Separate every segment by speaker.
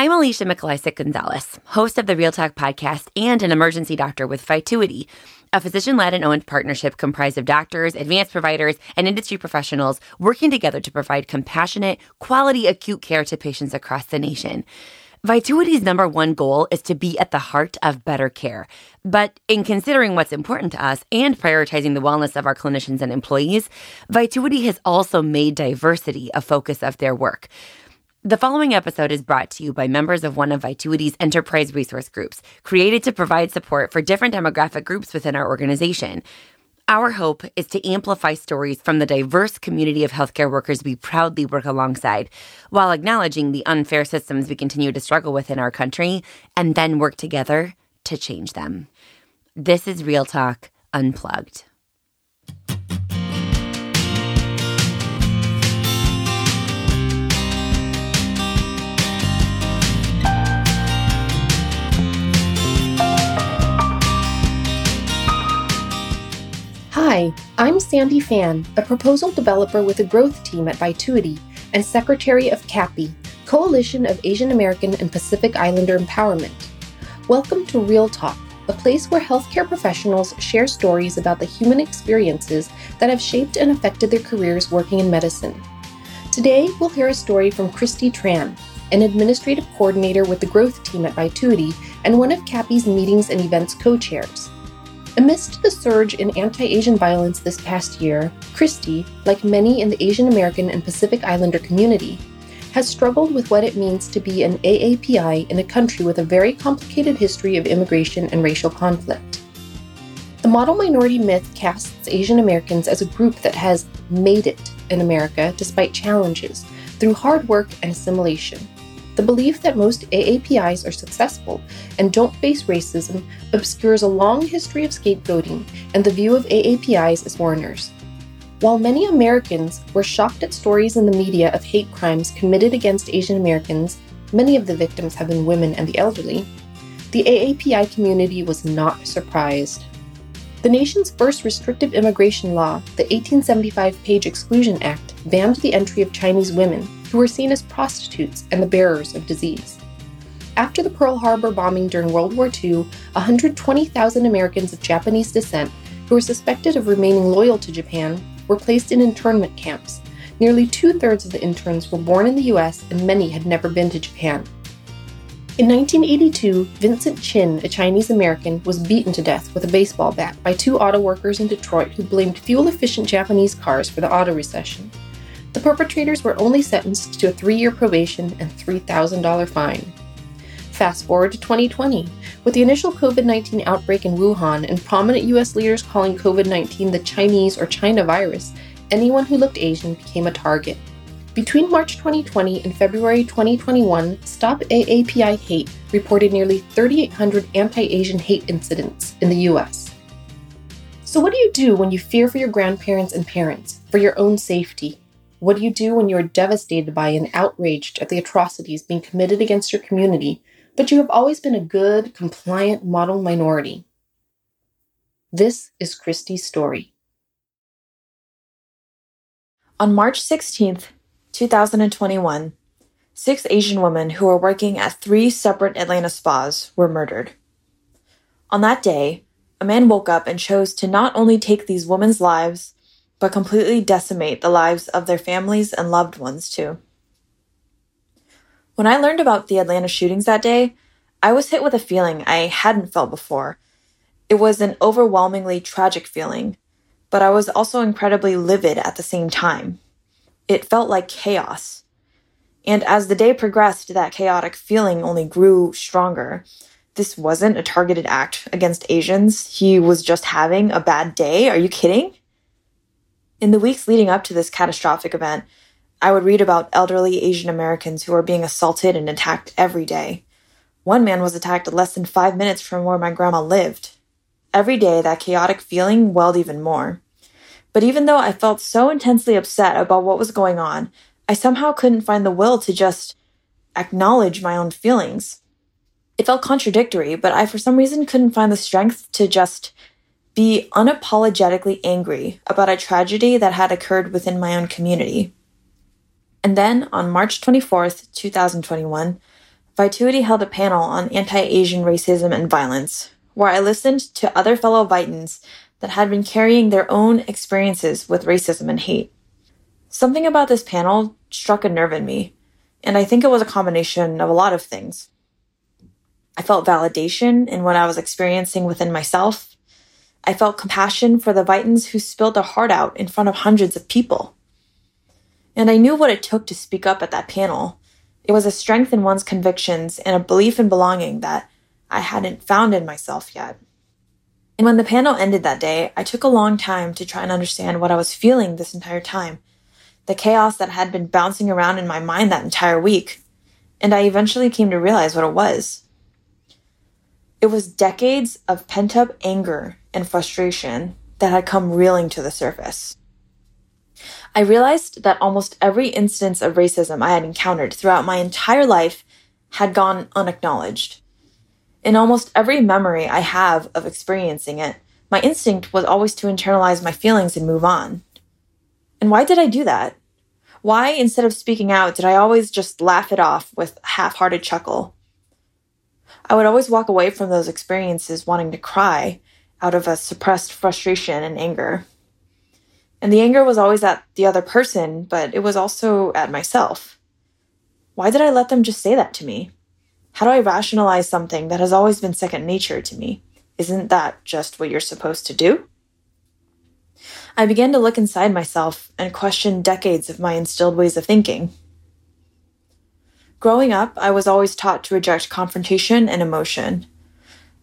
Speaker 1: I'm Alicia Mikolaycik Gonzalez, host of the Real Talk podcast and an emergency doctor with Vituity, a physician led and owned partnership comprised of doctors, advanced providers, and industry professionals working together to provide compassionate, quality acute care to patients across the nation. Vituity's number one goal is to be at the heart of better care. But in considering what's important to us and prioritizing the wellness of our clinicians and employees, Vituity has also made diversity a focus of their work. The following episode is brought to you by members of one of Vituity's enterprise resource groups, created to provide support for different demographic groups within our organization. Our hope is to amplify stories from the diverse community of healthcare workers we proudly work alongside, while acknowledging the unfair systems we continue to struggle with in our country, and then work together to change them. This is Real Talk Unplugged.
Speaker 2: Hi, I'm Sandy Fan, a proposal developer with a growth team at Vituity and Secretary of CAPI, Coalition of Asian American and Pacific Islander Empowerment. Welcome to Real Talk, a place where healthcare professionals share stories about the human experiences that have shaped and affected their careers working in medicine. Today, we'll hear a story from Christy Tran, an administrative coordinator with the growth team at Vituity and one of CAPI's meetings and events co chairs. Amidst the surge in anti Asian violence this past year, Christy, like many in the Asian American and Pacific Islander community, has struggled with what it means to be an AAPI in a country with a very complicated history of immigration and racial conflict. The model minority myth casts Asian Americans as a group that has made it in America despite challenges through hard work and assimilation. The belief that most AAPIs are successful and don't face racism obscures a long history of scapegoating and the view of AAPIs as foreigners. While many Americans were shocked at stories in the media of hate crimes committed against Asian Americans, many of the victims have been women and the elderly, the AAPI community was not surprised. The nation's first restrictive immigration law, the 1875 Page Exclusion Act, banned the entry of Chinese women who were seen as prostitutes and the bearers of disease. After the Pearl Harbor bombing during World War II, 120,000 Americans of Japanese descent who were suspected of remaining loyal to Japan were placed in internment camps. Nearly two thirds of the interns were born in the US and many had never been to Japan. In 1982, Vincent Chin, a Chinese American, was beaten to death with a baseball bat by two auto workers in Detroit who blamed fuel efficient Japanese cars for the auto recession. The perpetrators were only sentenced to a three year probation and $3,000 fine. Fast forward to 2020. With the initial COVID 19 outbreak in Wuhan and prominent US leaders calling COVID 19 the Chinese or China virus, anyone who looked Asian became a target. Between March 2020 and February 2021, Stop AAPI Hate reported nearly 3,800 anti Asian hate incidents in the US. So, what do you do when you fear for your grandparents and parents, for your own safety, what do you do when you are devastated by and outraged at the atrocities being committed against your community, but you have always been a good, compliant model minority? This is Christy's story.
Speaker 3: On March 16th, 2021, six Asian women who were working at three separate Atlanta spas were murdered. On that day, a man woke up and chose to not only take these women's lives, but completely decimate the lives of their families and loved ones too. When I learned about the Atlanta shootings that day, I was hit with a feeling I hadn't felt before. It was an overwhelmingly tragic feeling, but I was also incredibly livid at the same time. It felt like chaos. And as the day progressed, that chaotic feeling only grew stronger. This wasn't a targeted act against Asians. He was just having a bad day. Are you kidding? In the weeks leading up to this catastrophic event, I would read about elderly Asian Americans who were being assaulted and attacked every day. One man was attacked less than five minutes from where my grandma lived. Every day, that chaotic feeling welled even more. But even though I felt so intensely upset about what was going on, I somehow couldn't find the will to just acknowledge my own feelings. It felt contradictory, but I for some reason couldn't find the strength to just be unapologetically angry about a tragedy that had occurred within my own community. And then on March 24th, 2021, Vituity held a panel on anti Asian racism and violence, where I listened to other fellow Vitans that had been carrying their own experiences with racism and hate. Something about this panel struck a nerve in me, and I think it was a combination of a lot of things. I felt validation in what I was experiencing within myself. I felt compassion for the Vitans who spilled their heart out in front of hundreds of people. And I knew what it took to speak up at that panel. It was a strength in one's convictions and a belief in belonging that I hadn't found in myself yet. And when the panel ended that day, I took a long time to try and understand what I was feeling this entire time, the chaos that had been bouncing around in my mind that entire week. And I eventually came to realize what it was. It was decades of pent up anger and frustration that had come reeling to the surface. I realized that almost every instance of racism I had encountered throughout my entire life had gone unacknowledged. In almost every memory I have of experiencing it, my instinct was always to internalize my feelings and move on. And why did I do that? Why, instead of speaking out, did I always just laugh it off with a half hearted chuckle? I would always walk away from those experiences wanting to cry out of a suppressed frustration and anger. And the anger was always at the other person, but it was also at myself. Why did I let them just say that to me? How do I rationalize something that has always been second nature to me? Isn't that just what you're supposed to do? I began to look inside myself and question decades of my instilled ways of thinking. Growing up, I was always taught to reject confrontation and emotion.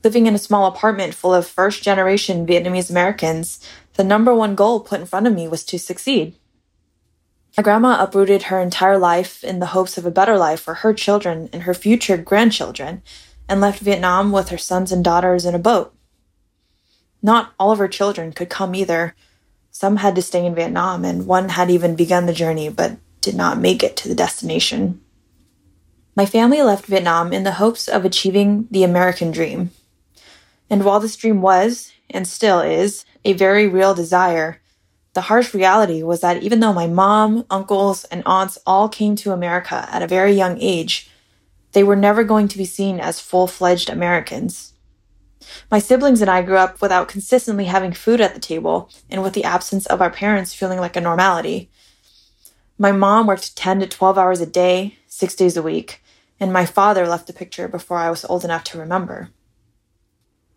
Speaker 3: Living in a small apartment full of first generation Vietnamese Americans, the number one goal put in front of me was to succeed. My grandma uprooted her entire life in the hopes of a better life for her children and her future grandchildren and left Vietnam with her sons and daughters in a boat. Not all of her children could come either. Some had to stay in Vietnam, and one had even begun the journey but did not make it to the destination. My family left Vietnam in the hopes of achieving the American dream. And while this dream was, and still is, a very real desire, the harsh reality was that even though my mom, uncles, and aunts all came to America at a very young age, they were never going to be seen as full fledged Americans. My siblings and I grew up without consistently having food at the table and with the absence of our parents feeling like a normality. My mom worked 10 to 12 hours a day, six days a week, and my father left the picture before I was old enough to remember.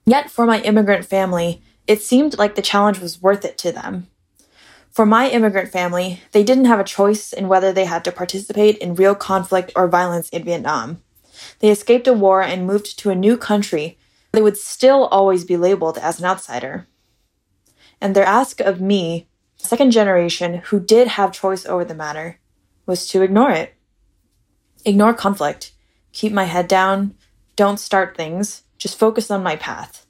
Speaker 3: Yet, for my immigrant family, it seemed like the challenge was worth it to them. For my immigrant family, they didn't have a choice in whether they had to participate in real conflict or violence in Vietnam. They escaped a war and moved to a new country. They would still always be labeled as an outsider. And their ask of me, second generation who did have choice over the matter, was to ignore it. Ignore conflict. Keep my head down. Don't start things. Just focus on my path.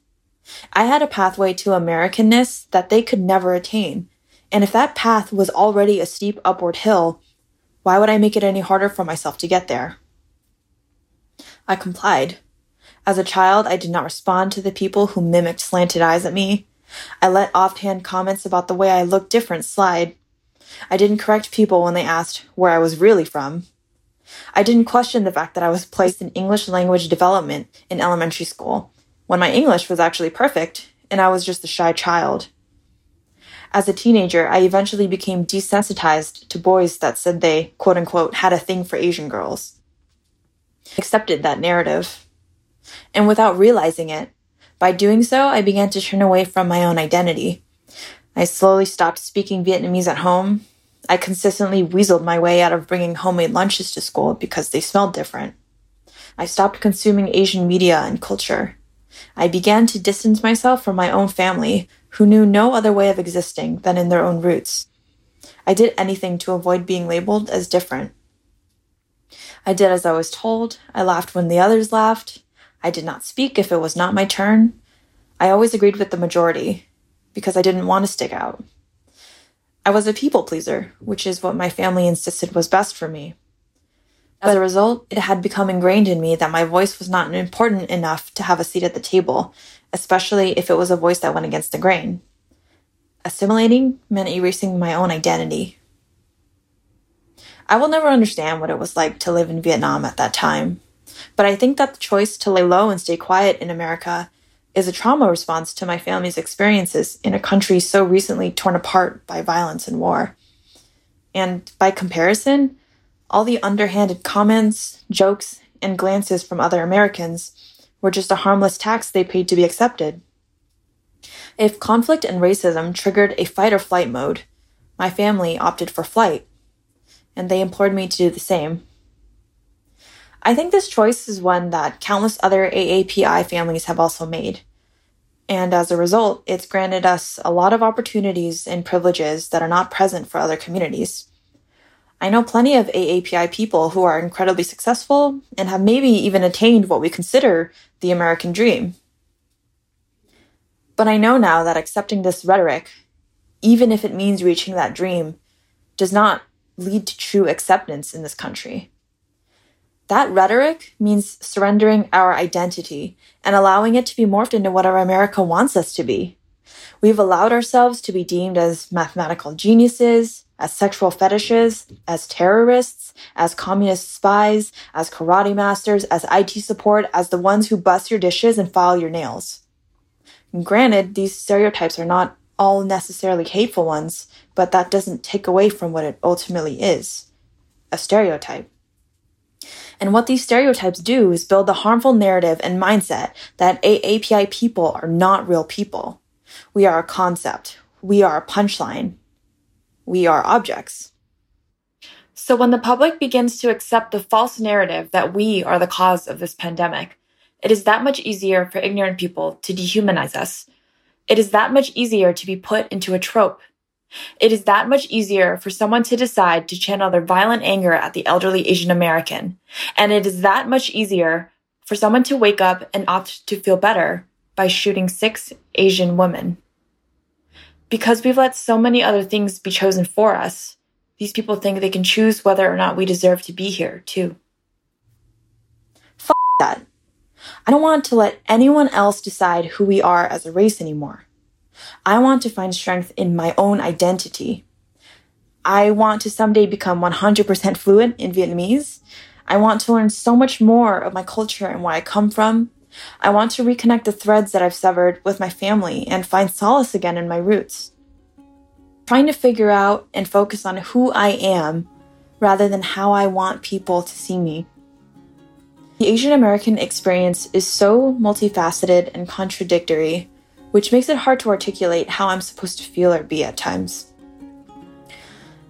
Speaker 3: I had a pathway to Americanness that they could never attain and if that path was already a steep upward hill, why would I make it any harder for myself to get there? I complied. As a child, I did not respond to the people who mimicked slanted eyes at me. I let offhand comments about the way I looked different slide. I didn't correct people when they asked where I was really from. I didn't question the fact that I was placed in English language development in elementary school, when my English was actually perfect and I was just a shy child. As a teenager, I eventually became desensitized to boys that said they, quote unquote, had a thing for Asian girls. accepted that narrative. And without realizing it, by doing so, I began to turn away from my own identity. I slowly stopped speaking Vietnamese at home. I consistently weaseled my way out of bringing homemade lunches to school because they smelled different. I stopped consuming Asian media and culture. I began to distance myself from my own family, who knew no other way of existing than in their own roots. I did anything to avoid being labeled as different. I did as I was told. I laughed when the others laughed. I did not speak if it was not my turn. I always agreed with the majority because I didn't want to stick out. I was a people pleaser, which is what my family insisted was best for me. As a result, it had become ingrained in me that my voice was not important enough to have a seat at the table, especially if it was a voice that went against the grain. Assimilating meant erasing my own identity. I will never understand what it was like to live in Vietnam at that time. But I think that the choice to lay low and stay quiet in America is a trauma response to my family's experiences in a country so recently torn apart by violence and war. And by comparison, all the underhanded comments, jokes, and glances from other Americans were just a harmless tax they paid to be accepted. If conflict and racism triggered a fight or flight mode, my family opted for flight, and they implored me to do the same. I think this choice is one that countless other AAPI families have also made. And as a result, it's granted us a lot of opportunities and privileges that are not present for other communities. I know plenty of AAPI people who are incredibly successful and have maybe even attained what we consider the American dream. But I know now that accepting this rhetoric, even if it means reaching that dream, does not lead to true acceptance in this country. That rhetoric means surrendering our identity and allowing it to be morphed into whatever America wants us to be. We've allowed ourselves to be deemed as mathematical geniuses, as sexual fetishes, as terrorists, as communist spies, as karate masters, as IT support, as the ones who bust your dishes and file your nails. And granted, these stereotypes are not all necessarily hateful ones, but that doesn't take away from what it ultimately is a stereotype. And what these stereotypes do is build the harmful narrative and mindset that AAPI people are not real people. We are a concept. We are a punchline. We are objects. So when the public begins to accept the false narrative that we are the cause of this pandemic, it is that much easier for ignorant people to dehumanize us. It is that much easier to be put into a trope it is that much easier for someone to decide to channel their violent anger at the elderly Asian American. And it is that much easier for someone to wake up and opt to feel better by shooting six Asian women. Because we've let so many other things be chosen for us, these people think they can choose whether or not we deserve to be here, too. F that. I don't want to let anyone else decide who we are as a race anymore. I want to find strength in my own identity. I want to someday become 100% fluent in Vietnamese. I want to learn so much more of my culture and where I come from. I want to reconnect the threads that I've severed with my family and find solace again in my roots. Trying to figure out and focus on who I am rather than how I want people to see me. The Asian American experience is so multifaceted and contradictory which makes it hard to articulate how I'm supposed to feel or be at times.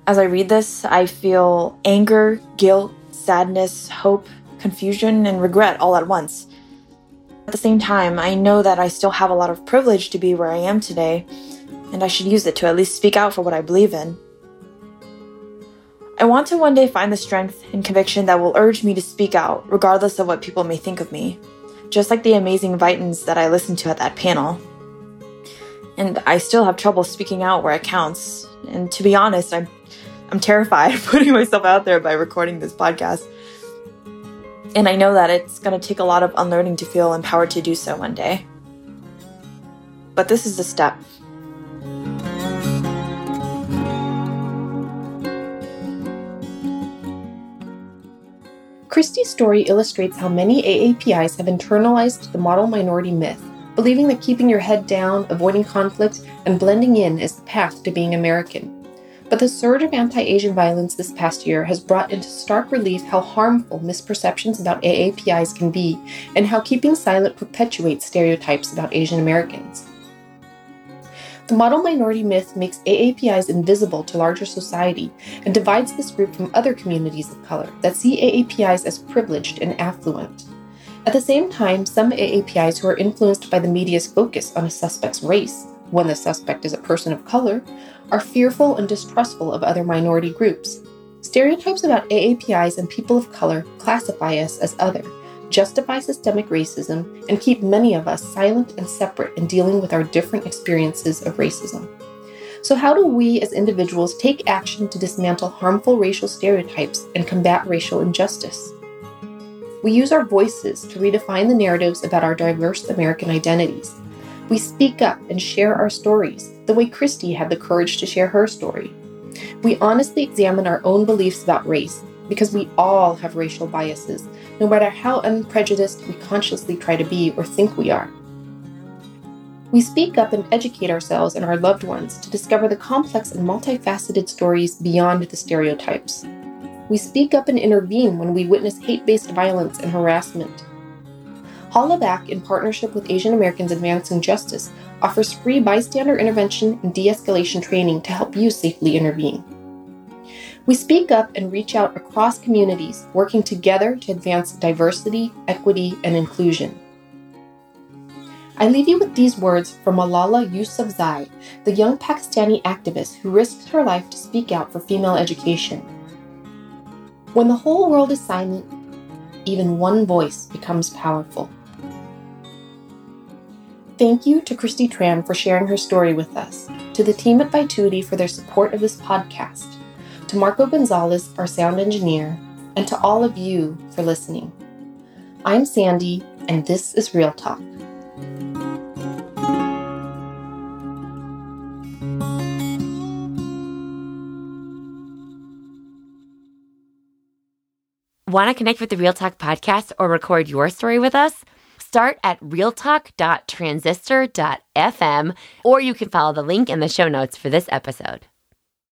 Speaker 3: As I read this, I feel anger, guilt, sadness, hope, confusion, and regret all at once. At the same time, I know that I still have a lot of privilege to be where I am today, and I should use it to at least speak out for what I believe in. I want to one day find the strength and conviction that will urge me to speak out, regardless of what people may think of me, just like the amazing Vitans that I listened to at that panel and I still have trouble speaking out where it counts. And to be honest, I'm I'm terrified of putting myself out there by recording this podcast. And I know that it's going to take a lot of unlearning to feel empowered to do so one day. But this is a step.
Speaker 2: Christy's story illustrates how many AAPIs have internalized the model minority myth believing that keeping your head down, avoiding conflict, and blending in is the path to being American. But the surge of anti Asian violence this past year has brought into stark relief how harmful misperceptions about AAPIs can be, and how keeping silent perpetuates stereotypes about Asian Americans. The model minority myth makes AAPIs invisible to larger society and divides this group from other communities of color that see AAPIs as privileged and affluent. At the same time, some AAPIs who are influenced by the media's focus on a suspect's race, when the suspect is a person of color, are fearful and distrustful of other minority groups. Stereotypes about AAPIs and people of color classify us as other, justify systemic racism, and keep many of us silent and separate in dealing with our different experiences of racism. So, how do we as individuals take action to dismantle harmful racial stereotypes and combat racial injustice? We use our voices to redefine the narratives about our diverse American identities. We speak up and share our stories, the way Christy had the courage to share her story. We honestly examine our own beliefs about race, because we all have racial biases, no matter how unprejudiced we consciously try to be or think we are. We speak up and educate ourselves and our loved ones to discover the complex and multifaceted stories beyond the stereotypes. We speak up and intervene when we witness hate based violence and harassment. Hollaback, in partnership with Asian Americans Advancing Justice, offers free bystander intervention and de escalation training to help you safely intervene. We speak up and reach out across communities, working together to advance diversity, equity, and inclusion. I leave you with these words from Malala Yousafzai, the young Pakistani activist who risked her life to speak out for female education. When the whole world is silent, even one voice becomes powerful. Thank you to Christy Tran for sharing her story with us, to the team at Vituity for their support of this podcast, to Marco Gonzalez, our sound engineer, and to all of you for listening. I'm Sandy, and this is Real Talk.
Speaker 1: Want to connect with the Real Talk podcast or record your story with us? Start at realtalk.transistor.fm or you can follow the link in the show notes for this episode.